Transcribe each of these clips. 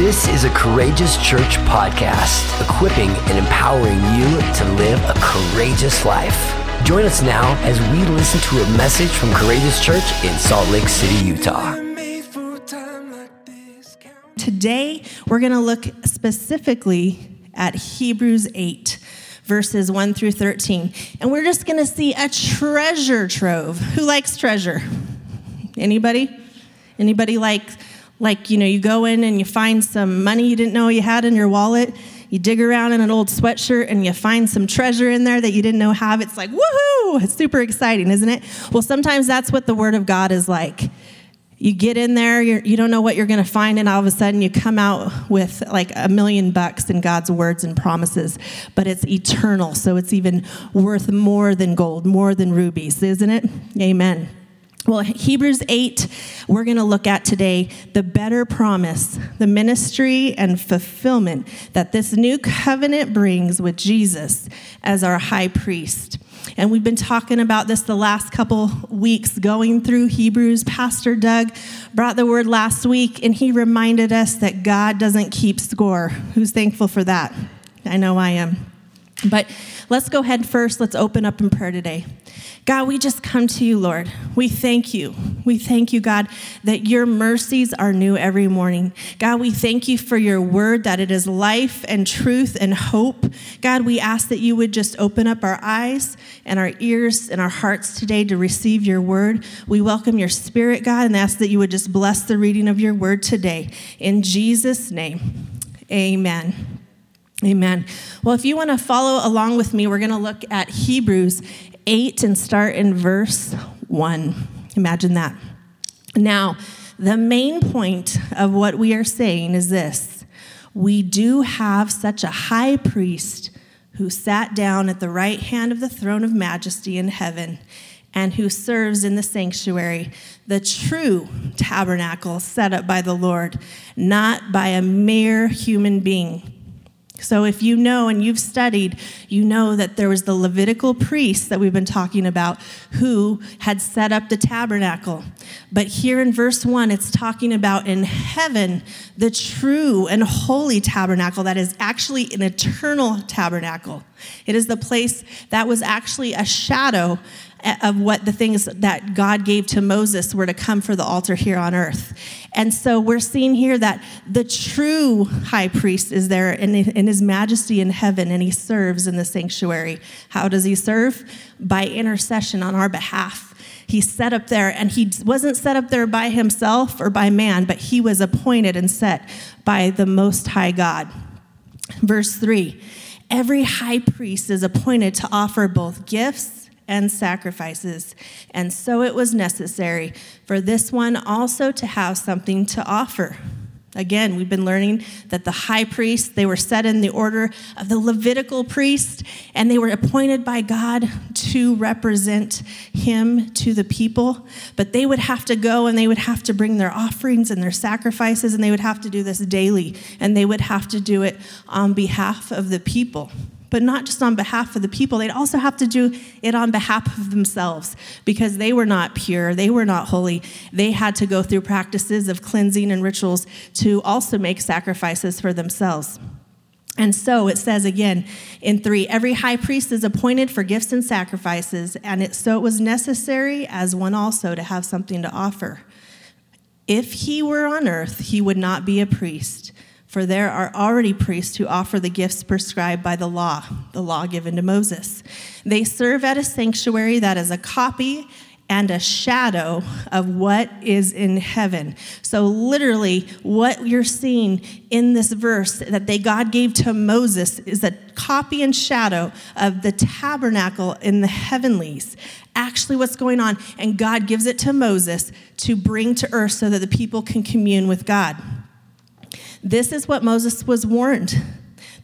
This is a Courageous Church podcast, equipping and empowering you to live a courageous life. Join us now as we listen to a message from Courageous Church in Salt Lake City, Utah. Today, we're going to look specifically at Hebrews 8 verses 1 through 13. And we're just going to see a treasure trove. Who likes treasure? Anybody? Anybody like like, you know, you go in and you find some money you didn't know you had in your wallet. You dig around in an old sweatshirt and you find some treasure in there that you didn't know have. It's like, woohoo! It's super exciting, isn't it? Well, sometimes that's what the Word of God is like. You get in there, you're, you do not know what you're going to find, and all of a sudden you come out with like a million bucks in God's words and promises. But it's eternal, so it's even worth more than gold, more than rubies, isn't it? Amen. Well, Hebrews 8, we're going to look at today the better promise, the ministry and fulfillment that this new covenant brings with Jesus as our high priest. And we've been talking about this the last couple weeks, going through Hebrews. Pastor Doug brought the word last week, and he reminded us that God doesn't keep score. Who's thankful for that? I know I am. But let's go ahead first. Let's open up in prayer today. God, we just come to you, Lord. We thank you. We thank you, God, that your mercies are new every morning. God, we thank you for your word, that it is life and truth and hope. God, we ask that you would just open up our eyes and our ears and our hearts today to receive your word. We welcome your spirit, God, and ask that you would just bless the reading of your word today. In Jesus' name, amen. Amen. Well, if you want to follow along with me, we're going to look at Hebrews 8 and start in verse 1. Imagine that. Now, the main point of what we are saying is this we do have such a high priest who sat down at the right hand of the throne of majesty in heaven and who serves in the sanctuary, the true tabernacle set up by the Lord, not by a mere human being. So, if you know and you've studied, you know that there was the Levitical priests that we've been talking about who had set up the tabernacle. But here in verse 1, it's talking about in heaven the true and holy tabernacle that is actually an eternal tabernacle. It is the place that was actually a shadow of what the things that God gave to Moses were to come for the altar here on earth. And so we're seeing here that the true high priest is there in, in his majesty in heaven and he serves in the sanctuary. How does he serve? By intercession on our behalf. He's set up there, and he wasn't set up there by himself or by man, but he was appointed and set by the Most High God. Verse 3 Every high priest is appointed to offer both gifts and sacrifices. And so it was necessary for this one also to have something to offer. Again, we've been learning that the high priests, they were set in the order of the Levitical priest, and they were appointed by God to represent him to the people. But they would have to go and they would have to bring their offerings and their sacrifices, and they would have to do this daily, and they would have to do it on behalf of the people but not just on behalf of the people. They'd also have to do it on behalf of themselves because they were not pure, they were not holy. They had to go through practices of cleansing and rituals to also make sacrifices for themselves. And so it says again in three every high priest is appointed for gifts and sacrifices, and it, so it was necessary as one also to have something to offer. If he were on earth, he would not be a priest for there are already priests who offer the gifts prescribed by the law, the law given to Moses. They serve at a sanctuary that is a copy and a shadow of what is in heaven. So, literally, what you're seeing in this verse that they God gave to Moses is a copy and shadow of the tabernacle in the heavenlies. Actually, what's going on, and God gives it to Moses to bring to earth so that the people can commune with God. This is what Moses was warned.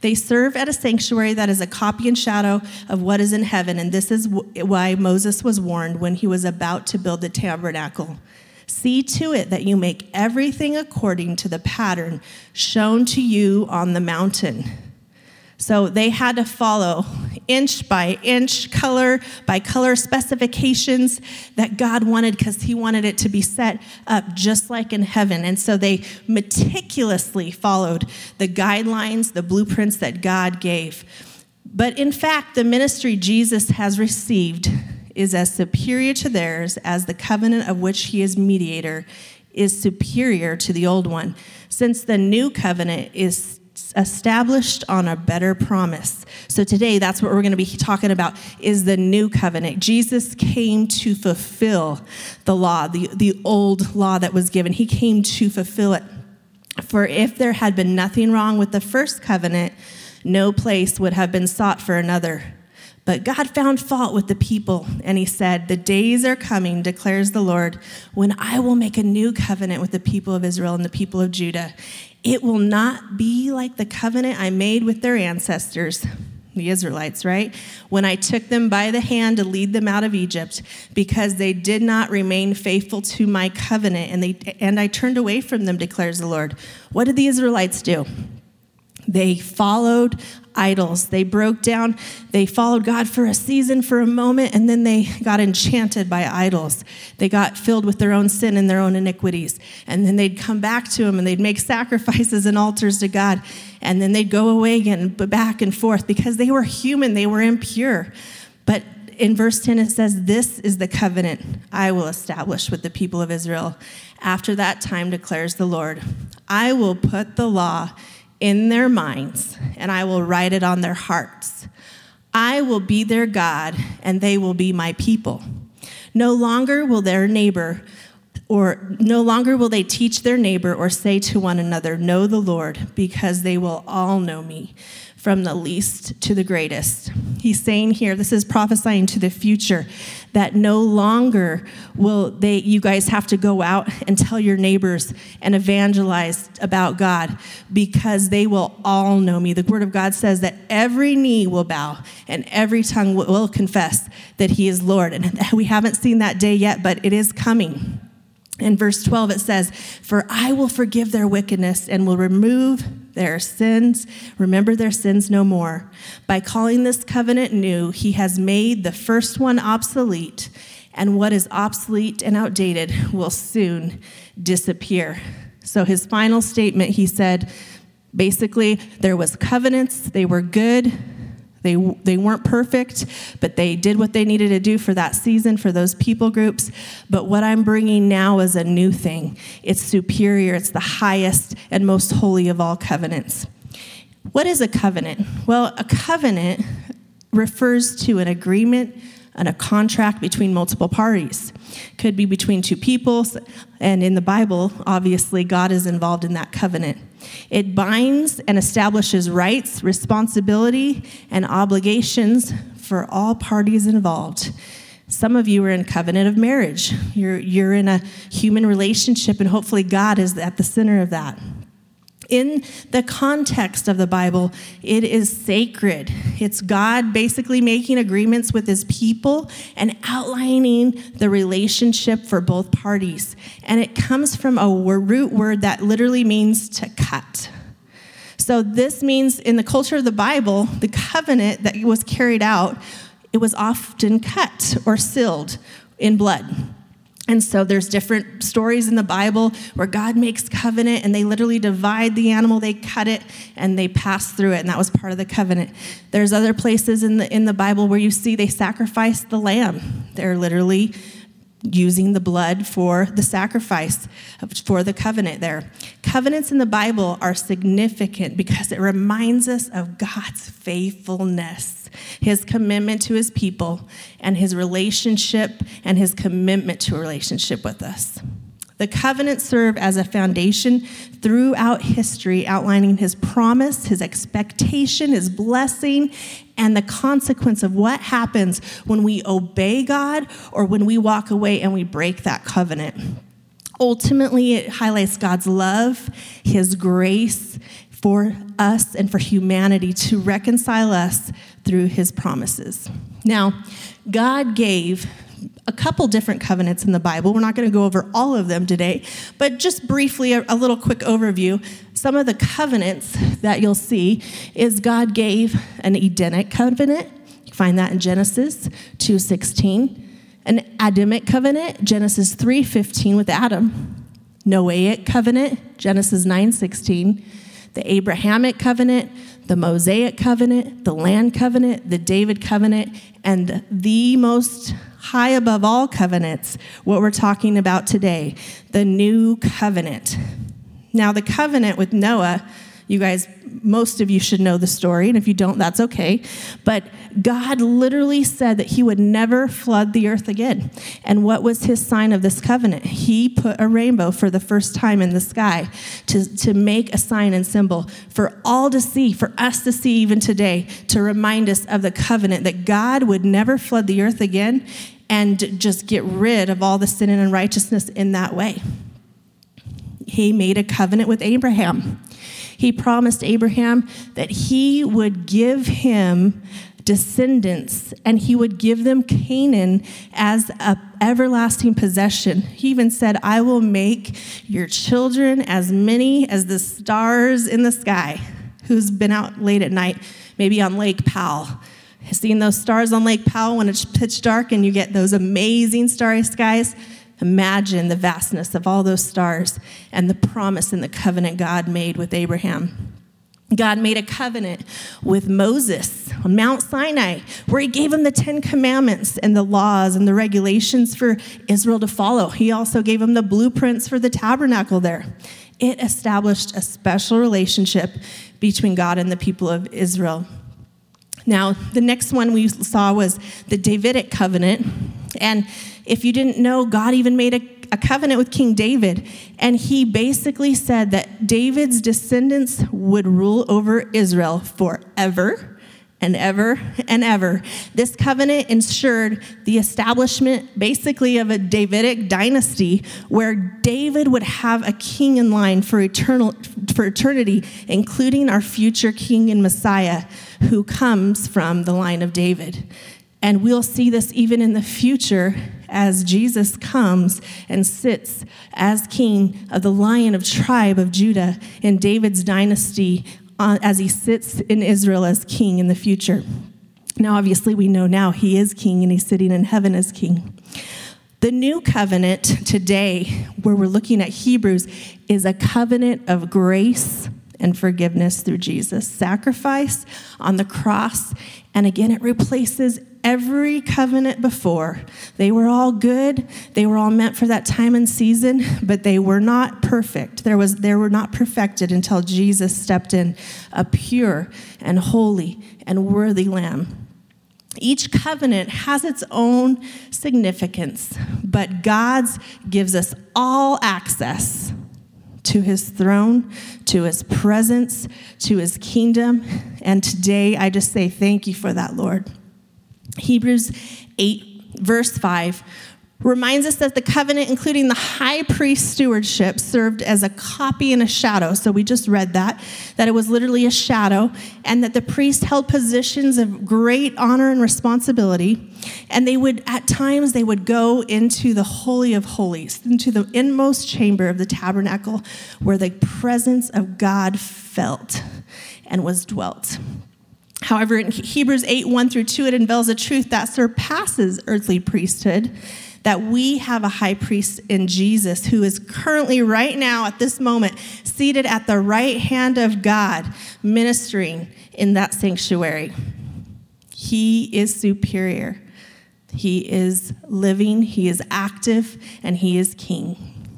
They serve at a sanctuary that is a copy and shadow of what is in heaven, and this is why Moses was warned when he was about to build the tabernacle. See to it that you make everything according to the pattern shown to you on the mountain. So they had to follow inch by inch, color by color specifications that God wanted because He wanted it to be set up just like in heaven. And so they meticulously followed the guidelines, the blueprints that God gave. But in fact, the ministry Jesus has received is as superior to theirs as the covenant of which He is mediator is superior to the old one, since the new covenant is established on a better promise. So today that's what we're going to be talking about is the new covenant. Jesus came to fulfill the law, the, the old law that was given. He came to fulfill it. For if there had been nothing wrong with the first covenant, no place would have been sought for another. But God found fault with the people, and he said, The days are coming, declares the Lord, when I will make a new covenant with the people of Israel and the people of Judah. It will not be like the covenant I made with their ancestors, the Israelites, right? When I took them by the hand to lead them out of Egypt, because they did not remain faithful to my covenant, and, they, and I turned away from them, declares the Lord. What did the Israelites do? They followed idols. They broke down, they followed God for a season, for a moment, and then they got enchanted by idols. They got filled with their own sin and their own iniquities. And then they'd come back to Him and they'd make sacrifices and altars to God. And then they'd go away again, back and forth because they were human, they were impure. But in verse 10, it says, This is the covenant I will establish with the people of Israel. After that time, declares the Lord, I will put the law in their minds, and I will write it on their hearts. I will be their God, and they will be my people. No longer will their neighbor or no longer will they teach their neighbor or say to one another, Know the Lord, because they will all know me from the least to the greatest. He's saying here, this is prophesying to the future, that no longer will they you guys have to go out and tell your neighbors and evangelize about God because they will all know me. The word of God says that every knee will bow and every tongue will confess that he is Lord. And we haven't seen that day yet, but it is coming. In verse 12, it says, For I will forgive their wickedness and will remove their sins, remember their sins no more. By calling this covenant new, he has made the first one obsolete, and what is obsolete and outdated will soon disappear. So his final statement, he said, basically, there was covenants, they were good, they, they weren't perfect, but they did what they needed to do for that season, for those people groups. But what I'm bringing now is a new thing. It's superior, it's the highest and most holy of all covenants. What is a covenant? Well, a covenant refers to an agreement and a contract between multiple parties. Could be between two people, and in the Bible, obviously, God is involved in that covenant. It binds and establishes rights, responsibility, and obligations for all parties involved. Some of you are in covenant of marriage. You're, you're in a human relationship, and hopefully, God is at the center of that. In the context of the Bible, it is sacred. It's God basically making agreements with his people and outlining the relationship for both parties. And it comes from a root word that literally means to cut. So, this means in the culture of the Bible, the covenant that was carried out, it was often cut or sealed in blood. And so there's different stories in the Bible where God makes covenant and they literally divide the animal, they cut it, and they pass through it, and that was part of the covenant. There's other places in the in the Bible where you see they sacrifice the lamb. They're literally using the blood for the sacrifice for the covenant there. Covenants in the Bible are significant because it reminds us of God's faithfulness his commitment to his people, and his relationship and his commitment to a relationship with us. The covenants serve as a foundation throughout history, outlining his promise, his expectation, his blessing, and the consequence of what happens when we obey God or when we walk away and we break that covenant. Ultimately, it highlights God's love, his grace for us and for humanity to reconcile us through his promises. Now, God gave a couple different covenants in the Bible. We're not going to go over all of them today, but just briefly, a, a, little quick overview. Some of the covenants that you'll see is God gave an Edenic covenant, You Find that in Genesis 2:16. An Adamic covenant, Genesis 3:15 with Adam. Noahic covenant, Genesis 9:16. The Abrahamic covenant, the Mosaic covenant, the land covenant, the David covenant, and the most high above all covenants, what we're talking about today, the new covenant. Now, the covenant with Noah, you guys, most of you should know the story, and if you don't, that's okay. But God literally said that He would never flood the earth again. And what was His sign of this covenant? He put a rainbow for the first time in the sky to, to make a sign and symbol for all to see, for us to see even today, to remind us of the covenant that God would never flood the earth again and just get rid of all the sin and unrighteousness in that way. He made a covenant with Abraham. He promised Abraham that he would give him descendants and he would give them Canaan as an everlasting possession. He even said, I will make your children as many as the stars in the sky. Who's been out late at night, maybe on Lake Powell? Seen those stars on Lake Powell when it's pitch dark and you get those amazing starry skies? Imagine the vastness of all those stars and the promise and the covenant God made with Abraham. God made a covenant with Moses on Mount Sinai, where he gave him the Ten Commandments and the laws and the regulations for Israel to follow. He also gave him the blueprints for the tabernacle there. It established a special relationship between God and the people of Israel. Now, the next one we saw was the Davidic covenant. And if you didn't know, God even made a, a, covenant with King David. And he basically said that David's descendants would rule over Israel forever and ever and ever. This covenant ensured the establishment basically of a Davidic dynasty where David would have a king in line for eternal for eternity, including our future king and Messiah who comes from the line of David. And we'll see this even in the future as Jesus comes and sits as king of the lion of tribe of Judah in David's dynasty uh, as he sits in Israel as king in the future. Now, obviously, we know now he is king and he's sitting in heaven as king. The new covenant today, where we're looking at Hebrews, is a covenant of grace and forgiveness through Jesus' sacrifice on the cross. And again, it replaces every covenant before. They were all good. They were all meant for that time and season, but they were not perfect. There was, they were not perfected until Jesus stepped in, a pure and holy and worthy lamb. Each covenant has its own significance, but God's gives us all access to his throne, to his presence, to his kingdom. And today I just say thank you for that, Lord. Hebrews 8, verse 5 reminds us that the covenant, including the high priest stewardship, served as a copy and a shadow. So we just read that, that it was literally a shadow, and that the priest held positions of great honor and responsibility. And they would, at times, they would go into the Holy of Holies, into the inmost chamber of the tabernacle where the presence of God felt and was dwelt. However, in Hebrews 8 1 through 2, it unveils a truth that surpasses earthly priesthood that we have a high priest in Jesus who is currently, right now, at this moment, seated at the right hand of God, ministering in that sanctuary. He is superior. He is living, he is active, and he is king.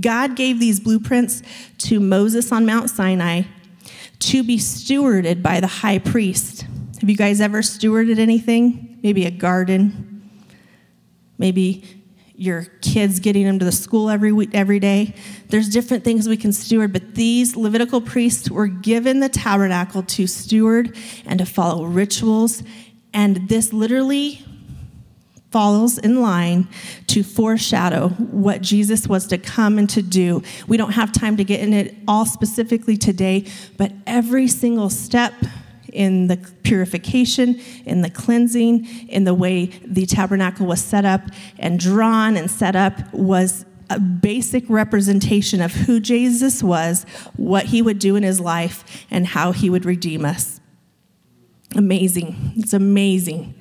God gave these blueprints to Moses on Mount Sinai to be stewarded by the high priest. Have you guys ever stewarded anything? Maybe a garden, maybe your kids getting them to the school every week, every day. There's different things we can steward, but these Levitical priests were given the tabernacle to steward and to follow rituals. And this literally follows in line to foreshadow what Jesus was to come and to do. We don't have time to get in it all specifically today, but every single step in the purification, in the cleansing, in the way the tabernacle was set up and drawn and set up was a basic representation of who Jesus was, what he would do in his life, and how he would redeem us. Amazing. It's amazing.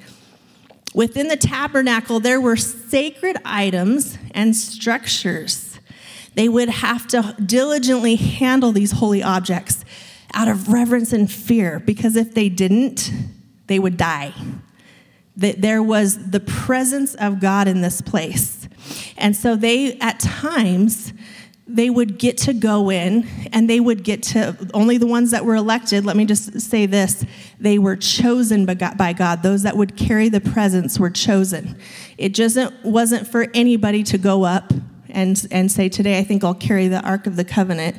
Within the tabernacle, there were sacred items and structures. They would have to diligently handle these holy objects out of reverence and fear because if they didn't, they would die. That there was the presence of God in this place. And so they, at times, they would get to go in and they would get to only the ones that were elected let me just say this they were chosen by god those that would carry the presence were chosen it just wasn't for anybody to go up and, and say today i think i'll carry the ark of the covenant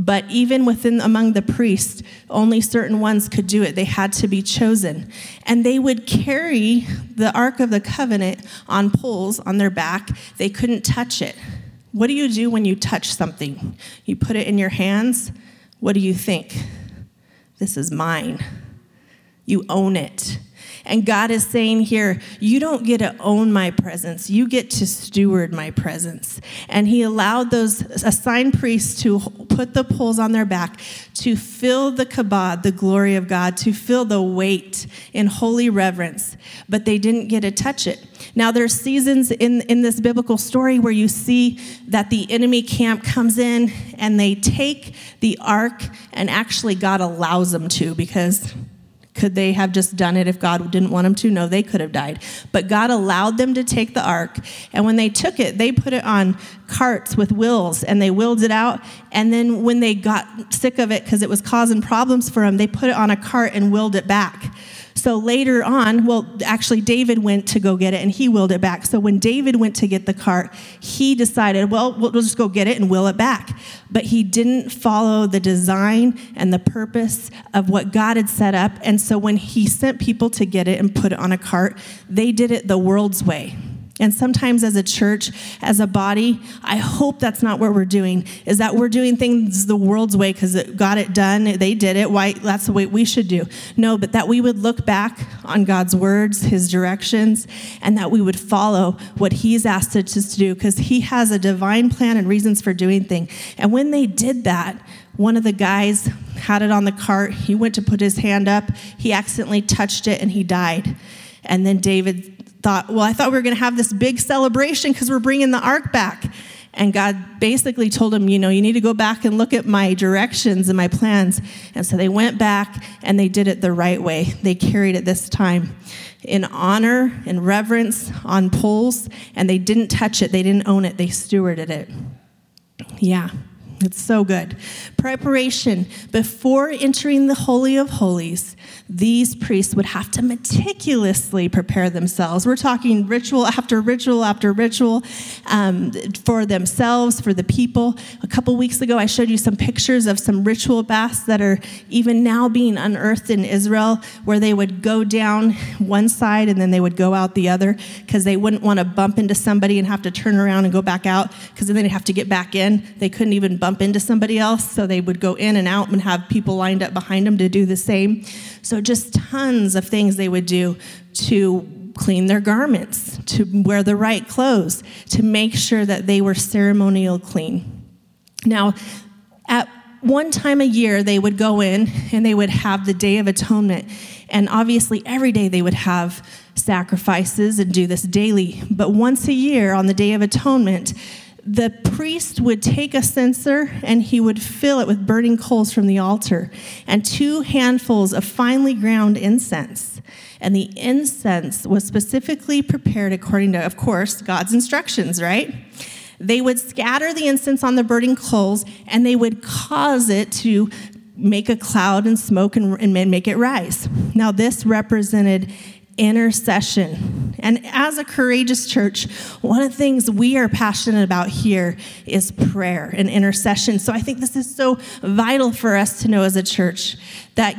but even within among the priests only certain ones could do it they had to be chosen and they would carry the ark of the covenant on poles on their back they couldn't touch it what do you do when you touch something? You put it in your hands. What do you think? This is mine. You own it. And God is saying here, you don't get to own my presence, you get to steward my presence. And He allowed those assigned priests to put the poles on their back to fill the kabod, the glory of God, to fill the weight in holy reverence, but they didn't get to touch it. Now, there's seasons in, in this biblical story where you see that the enemy camp comes in and they take the ark, and actually, God allows them to because could they have just done it if God didn't want them to? No, they could have died. But God allowed them to take the ark. And when they took it, they put it on carts with wheels and they wheeled it out. And then when they got sick of it because it was causing problems for them, they put it on a cart and wheeled it back. So later on, well, actually, David went to go get it and he wheeled it back. So when David went to get the cart, he decided, well, we'll just go get it and wheel it back. But he didn't follow the design and the purpose of what God had set up. And so when he sent people to get it and put it on a cart, they did it the world's way. And sometimes as a church, as a body, I hope that's not what we're doing, is that we're doing things the world's way because it got it done, they did it, why that's the way we should do. No, but that we would look back on God's words, his directions, and that we would follow what he's asked us to do because he has a divine plan and reasons for doing things. And when they did that, one of the guys had it on the cart. He went to put his hand up. He accidentally touched it and he died. And then David thought, well, I thought we were going to have this big celebration because we're bringing the ark back. And God basically told him, you know, you need to go back and look at my directions and my plans. And so they went back and they did it the right way. They carried it this time in honor and reverence on poles, and they didn't touch it, they didn't own it, they stewarded it. Yeah. It's so good. Preparation. Before entering the Holy of Holies, these priests would have to meticulously prepare themselves. We're talking ritual after ritual after ritual um, for themselves, for the people. A couple weeks ago, I showed you some pictures of some ritual baths that are even now being unearthed in Israel, where they would go down one side and then they would go out the other because they wouldn't want to bump into somebody and have to turn around and go back out because then they'd have to get back in. They couldn't even bump into somebody else, so they would go in and out and have people lined up behind them to do the same. So, just tons of things they would do to clean their garments, to wear the right clothes, to make sure that they were ceremonial clean. Now, at one time a year, they would go in and they would have the Day of Atonement. And obviously, every day they would have sacrifices and do this daily. But once a year, on the Day of Atonement, the priest would take a censer and he would fill it with burning coals from the altar and two handfuls of finely ground incense. And the incense was specifically prepared according to, of course, God's instructions, right? They would scatter the incense on the burning coals and they would cause it to make a cloud and smoke and, and make it rise. Now, this represented intercession. And as a courageous church, one of the things we are passionate about here is prayer and intercession. So I think this is so vital for us to know as a church that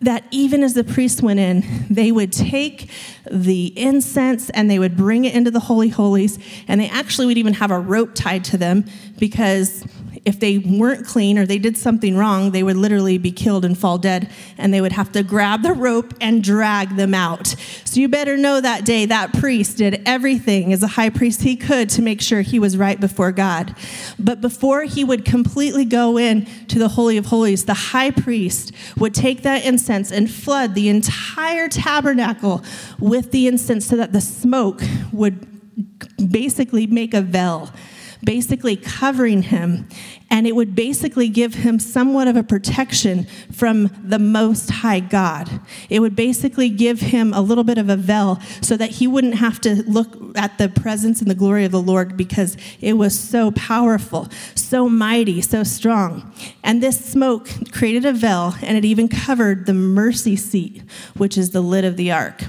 that even as the priests went in, they would take the incense and they would bring it into the Holy Holies, and they actually would even have a rope tied to them because if they weren't clean or they did something wrong, they would literally be killed and fall dead, and they would have to grab the rope and drag them out. So you better know that day that priest did everything as a high priest he could to make sure he was right before God. But before he would completely go in to the Holy of Holies, the high priest would take that incense and flood the entire tabernacle with the incense so that the smoke would basically make a veil basically covering him, and it would basically give him somewhat of a protection from the Most High God. It would basically give him a little bit of a veil so that he wouldn't have to look at the presence and the glory of the Lord because it was so powerful, so mighty, so strong. And this smoke created a veil, and it even covered the mercy seat, which is the lid of the ark.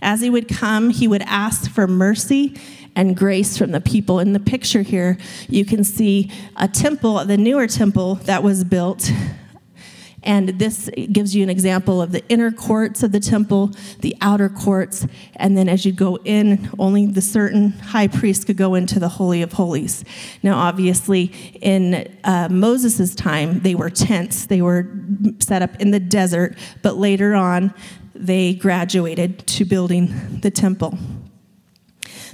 As he would come, he would ask for mercy and grace from the people. In the picture here, you can see a temple, the newer temple that was built. And this gives you an example of the inner courts of the temple, the outer courts, and then as you go in, only the certain high priest could go into the Holy of Holies. Now, obviously, in uh, Moses' time, they were tents, they were set up in the desert, but later on, they graduated to building the temple.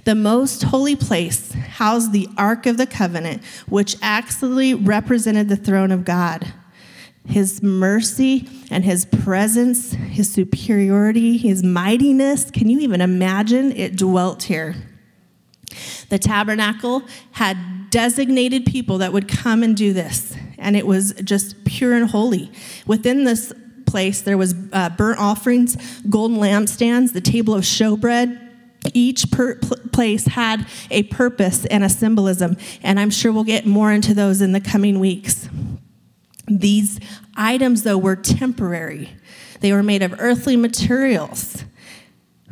The most holy place housed the Ark of the Covenant, which actually represented the throne of God. His mercy and his presence, his superiority, his mightiness, can you even imagine? It dwelt here. The tabernacle had designated people that would come and do this, and it was just pure and holy. Within this place, there was uh, burnt offerings, golden lampstands, the table of showbread, each per- place had a purpose and a symbolism, and I'm sure we'll get more into those in the coming weeks. These items, though, were temporary. They were made of earthly materials,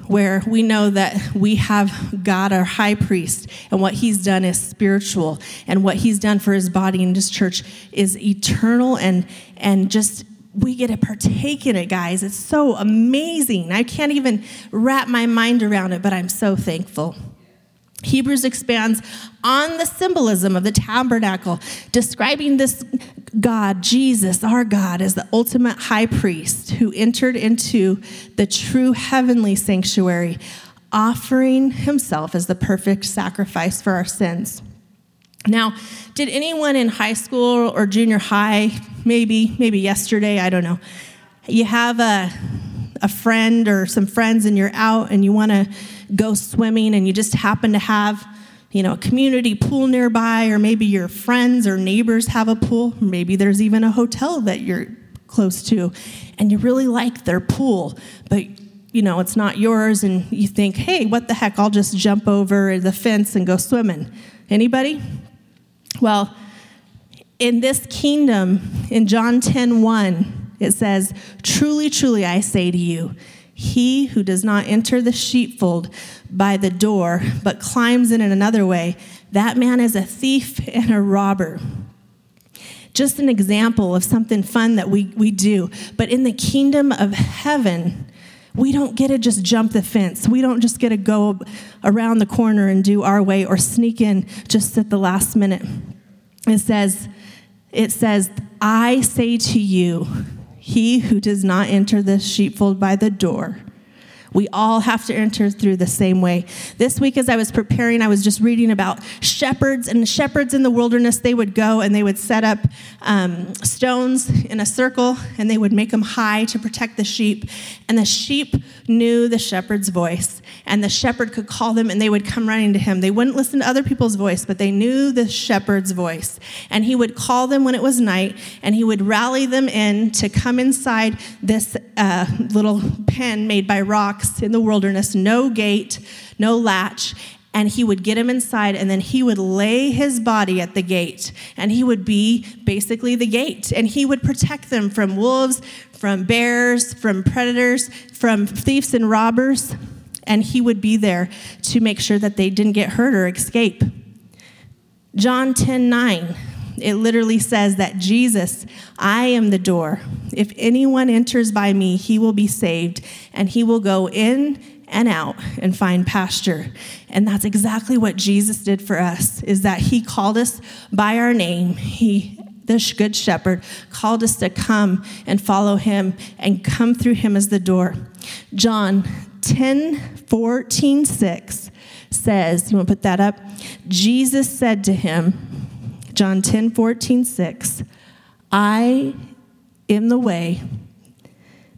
where we know that we have God, our high priest, and what he's done is spiritual, and what he's done for his body and his church is eternal and, and just we get to partake in it, guys. It's so amazing. I can't even wrap my mind around it, but I'm so thankful. Hebrews expands on the symbolism of the tabernacle, describing this God, Jesus, our God, as the ultimate high priest who entered into the true heavenly sanctuary, offering himself as the perfect sacrifice for our sins. Now, did anyone in high school or junior high, maybe, maybe yesterday, I don't know, you have a, a friend or some friends and you're out and you want to go swimming and you just happen to have, you know, a community pool nearby, or maybe your friends or neighbors have a pool, maybe there's even a hotel that you're close to, and you really like their pool, but you know, it's not yours, and you think, hey, what the heck, I'll just jump over the fence and go swimming. Anybody? Well, in this kingdom, in John 10 1, it says, Truly, truly, I say to you, he who does not enter the sheepfold by the door, but climbs in another way, that man is a thief and a robber. Just an example of something fun that we, we do. But in the kingdom of heaven, we don't get to just jump the fence. We don't just get to go around the corner and do our way or sneak in just at the last minute. It says, it says, I say to you, he who does not enter the sheepfold by the door, we all have to enter through the same way. This week, as I was preparing, I was just reading about shepherds, and shepherds in the wilderness, they would go and they would set up um, stones in a circle and they would make them high to protect the sheep. And the sheep knew the shepherd's voice, and the shepherd could call them and they would come running to him. They wouldn't listen to other people's voice, but they knew the shepherd's voice. And he would call them when it was night, and he would rally them in to come inside this uh, little pen made by rocks rocks in the wilderness, no gate, no latch. And he would get him inside, and then he would lay his body at the gate. And he would be basically the gate. And he would protect them from wolves, from bears, from predators, from thieves and robbers. And he would be there to make sure that they didn't get hurt or escape. John 10 9 it literally says that Jesus, I am the door. If anyone enters by me, he will be saved, and he will go in and out and find pasture. And that's exactly what Jesus did for us is that he called us by our name. He the good shepherd called us to come and follow him and come through him as the door. John 10 14 6 says, You want to put that up? Jesus said to him, John 10 14 6, I am the way,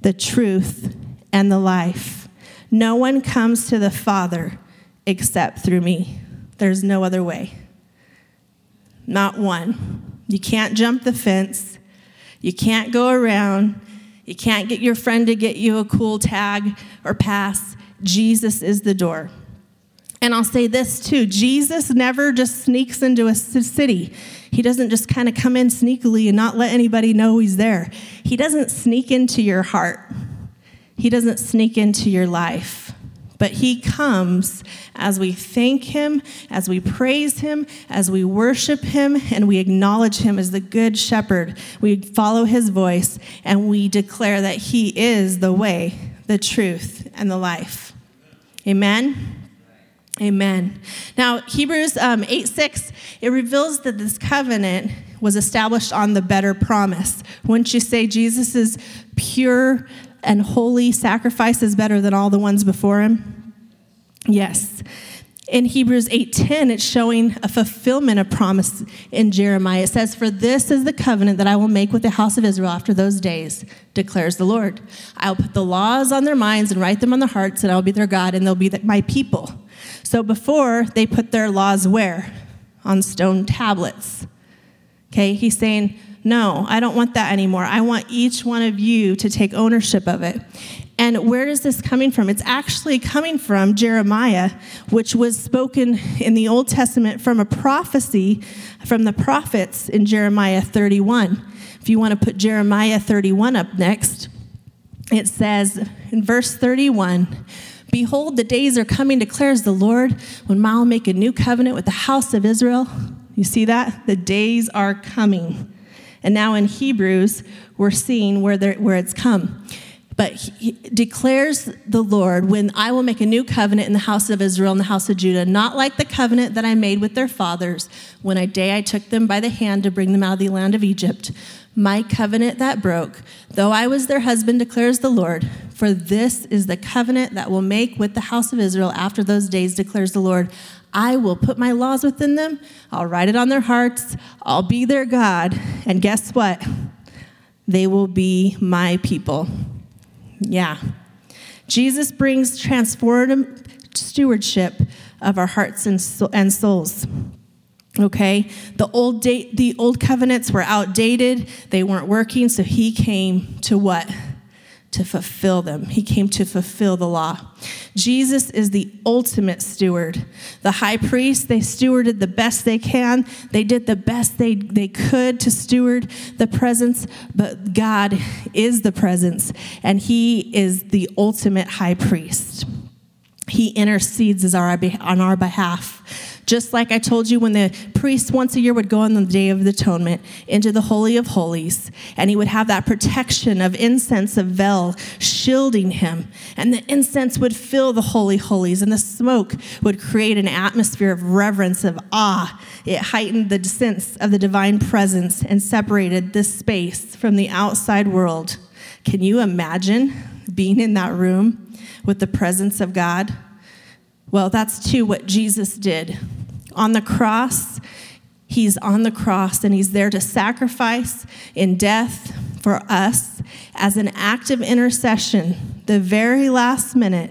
the truth, and the life. No one comes to the Father except through me. There's no other way. Not one. You can't jump the fence. You can't go around. You can't get your friend to get you a cool tag or pass. Jesus is the door. And I'll say this too Jesus never just sneaks into a city. He doesn't just kind of come in sneakily and not let anybody know he's there. He doesn't sneak into your heart, He doesn't sneak into your life. But he comes as we thank him, as we praise him, as we worship him, and we acknowledge him as the good shepherd. We follow his voice and we declare that he is the way, the truth, and the life. Amen. Amen. Now, Hebrews um, 8 6, it reveals that this covenant was established on the better promise. Wouldn't you say Jesus pure and holy sacrifice is better than all the ones before him? Yes. In Hebrews 8:10 it's showing a fulfillment of promise in Jeremiah. It says, "For this is the covenant that I will make with the house of Israel after those days," declares the Lord. "I'll put the laws on their minds and write them on their hearts, and I'll be their God, and they'll be my people." So before they put their laws where? On stone tablets. Okay, he's saying, no, I don't want that anymore. I want each one of you to take ownership of it. And where is this coming from? It's actually coming from Jeremiah, which was spoken in the Old Testament from a prophecy from the prophets in Jeremiah 31. If you want to put Jeremiah 31 up next, it says in verse 31 Behold, the days are coming, declares the Lord, when I will make a new covenant with the house of Israel. You see that? The days are coming and now in Hebrews, we're seeing where, where it's come. But he declares the Lord, when I will make a new covenant in the house of Israel and the house of Judah, not like the covenant that I made with their fathers when I day I took them by the hand to bring them out of the land of Egypt. My covenant that broke, though I was their husband, declares the Lord. For this is the covenant that will make with the house of Israel after those days, declares the Lord. I will put my laws within them. I'll write it on their hearts. I'll be their God. And guess what? They will be my people. Yeah. Jesus brings transformative stewardship of our hearts and, souls. Okay? The old date, the old covenants were outdated. They weren't working, so he came to what? To fulfill them. He came to fulfill the law. Jesus is the ultimate steward. The high priest, they stewarded the best they can. They did the best they, they could to steward the presence, but God is the presence, and He is the ultimate high priest. He intercedes on our behalf. Just like I told you when the priest once a year would go on the Day of Atonement into the Holy of Holies, and he would have that protection of incense of veil shielding him. And the incense would fill the Holy Holies, and the smoke would create an atmosphere of reverence, of awe. It heightened the sense of the divine presence and separated this space from the outside world. Can you imagine being in that room with the presence of God? Well, that's too what Jesus did. On the cross, he's on the cross and he's there to sacrifice in death for us as an act of intercession, the very last minute.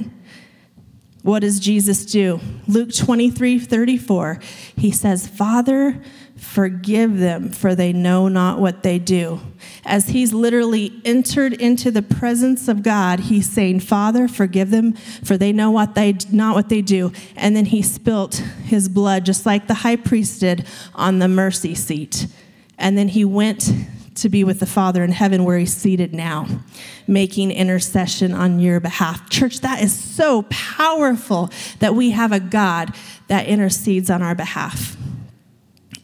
What does Jesus do? Luke 23 34, he says, Father, Forgive them, for they know not what they do. As he's literally entered into the presence of God, he's saying, Father, forgive them, for they know what they not what they do. And then he spilt his blood, just like the high priest did on the mercy seat. And then he went to be with the Father in heaven where he's seated now, making intercession on your behalf. Church, that is so powerful that we have a God that intercedes on our behalf.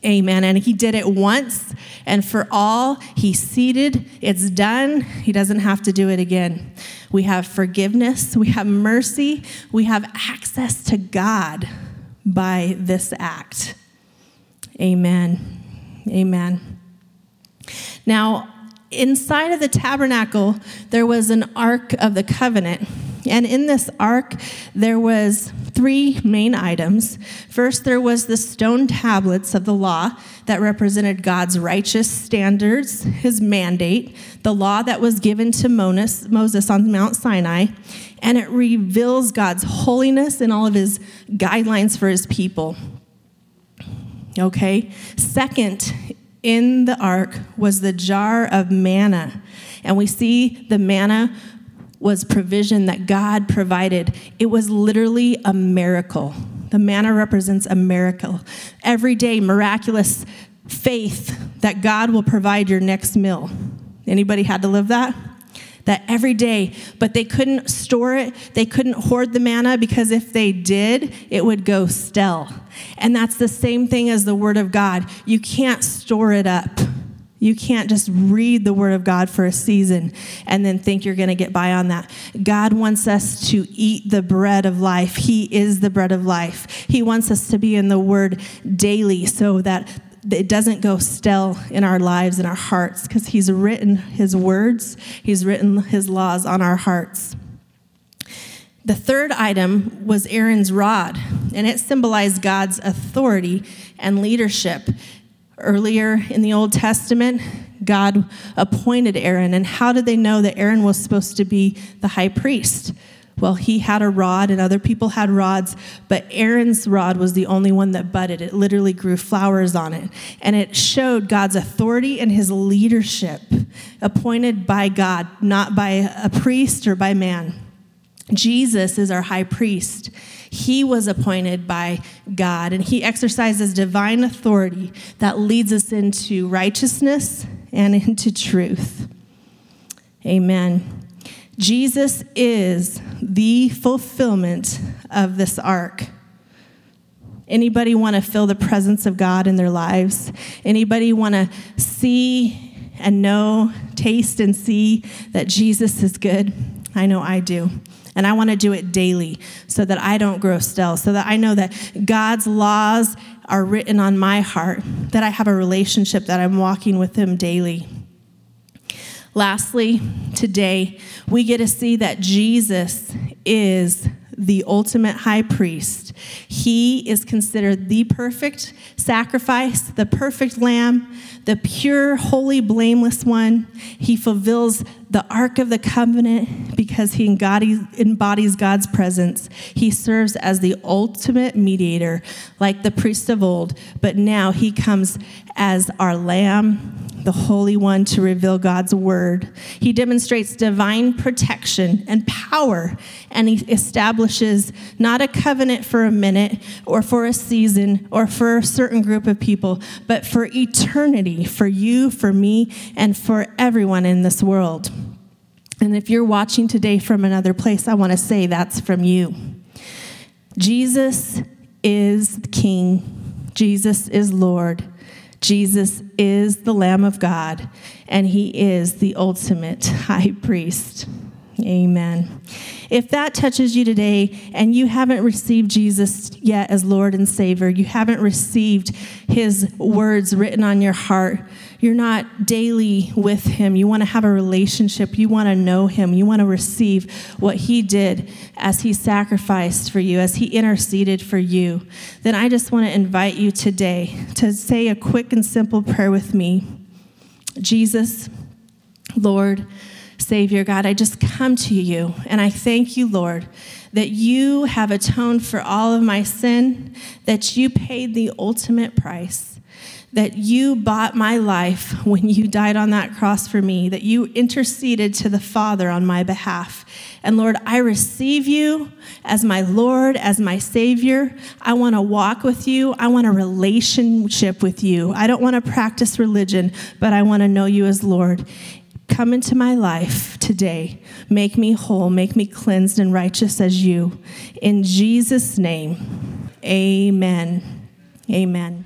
Amen. And he did it once and for all. He seated. It's done. He doesn't have to do it again. we have forgiveness, we have mercy, we have access to God by this act. Amen. Amen. Now, inside of the tabernacle, there was an ark of the covenant. And in this ark, there was three main items. First, there was the stone tablets of the law that represented God's righteous standards, his mandate, the law that was given to Moses on Mount Sinai, and it reveals God's holiness and all of his guidelines for his people. Okay? Second, in the ark was the jar of manna. And we see the manna was provision that God provided. It was literally a miracle. The manna represents a miracle. Every day, miraculous faith that God will provide your next meal. Anybody had to live that? That every day, but they couldn't store it. They couldn't hoard the manna because if they did, it would go stale. And that's the same thing as the Word of God. You can't store it up. You can't just read the Word of God for a season and then think you're going to get by on that. God wants us to eat the bread of life. He is the bread of life. He wants us to be in the Word daily so that it doesn't go stale in our lives and our hearts because He's written His words, He's written His laws on our hearts. The third item was Aaron's rod, and it symbolized God's authority and leadership. Earlier in the Old Testament, God appointed Aaron. And how did they know that Aaron was supposed to be the high priest? Well, he had a rod and other people had rods, but Aaron's rod was the only one that budded. It literally grew flowers on it. And it showed God's authority and his leadership, appointed by God, not by a priest or by man. Jesus is our high priest. He was appointed by God, and he exercises divine authority that leads us into righteousness and into truth. Amen. Jesus is the fulfillment of this ark. Anybody want to feel the presence of God in their lives? Anybody want to see and know, taste and see that Jesus is good? I know I do. And I want to do it daily so that I don't grow stale, so that I know that God's laws are written on my heart, that I have a relationship, that I'm walking with Him daily. Lastly, today, we get to see that Jesus is the ultimate high priest. He is considered the perfect sacrifice, the perfect lamb, the pure, holy, blameless one. He fulfills the Ark of the Covenant because he embodies God's presence. He serves as the ultimate mediator, like the priest of old, but now he comes as our lamb the Holy One to reveal God's word. He demonstrates divine protection and power, and he establishes not a covenant for a minute or for a season or for a certain group of people, but for eternity, for you, for me, and for everyone in this world. And if you're watching today from another place, I want to say that's from you. Jesus is King, Jesus is Lord. Jesus is the Lamb of God, and he is the ultimate high priest. Amen. If that touches you today and you haven't received Jesus yet as Lord and Savior, you haven't received his words written on your heart, you're not daily with him, you want to have a relationship, you want to know him, you want to receive what he did as he sacrificed for you, as he interceded for you, then I just want to invite you today to say a quick and simple prayer with me. Jesus, Lord, Savior, God, I just come to you and I thank you, Lord, that you have atoned for all of my sin, that you paid the ultimate price, that you bought my life when you died on that cross for me, that you interceded to the Father on my behalf. And Lord, I receive you as my Lord, as my Savior. I want to walk with you. I want a relationship with you. I don't want to practice religion, but I want to know you as Lord. Come into my life today. Make me whole. Make me cleansed and righteous as you. In Jesus' name, amen. Amen.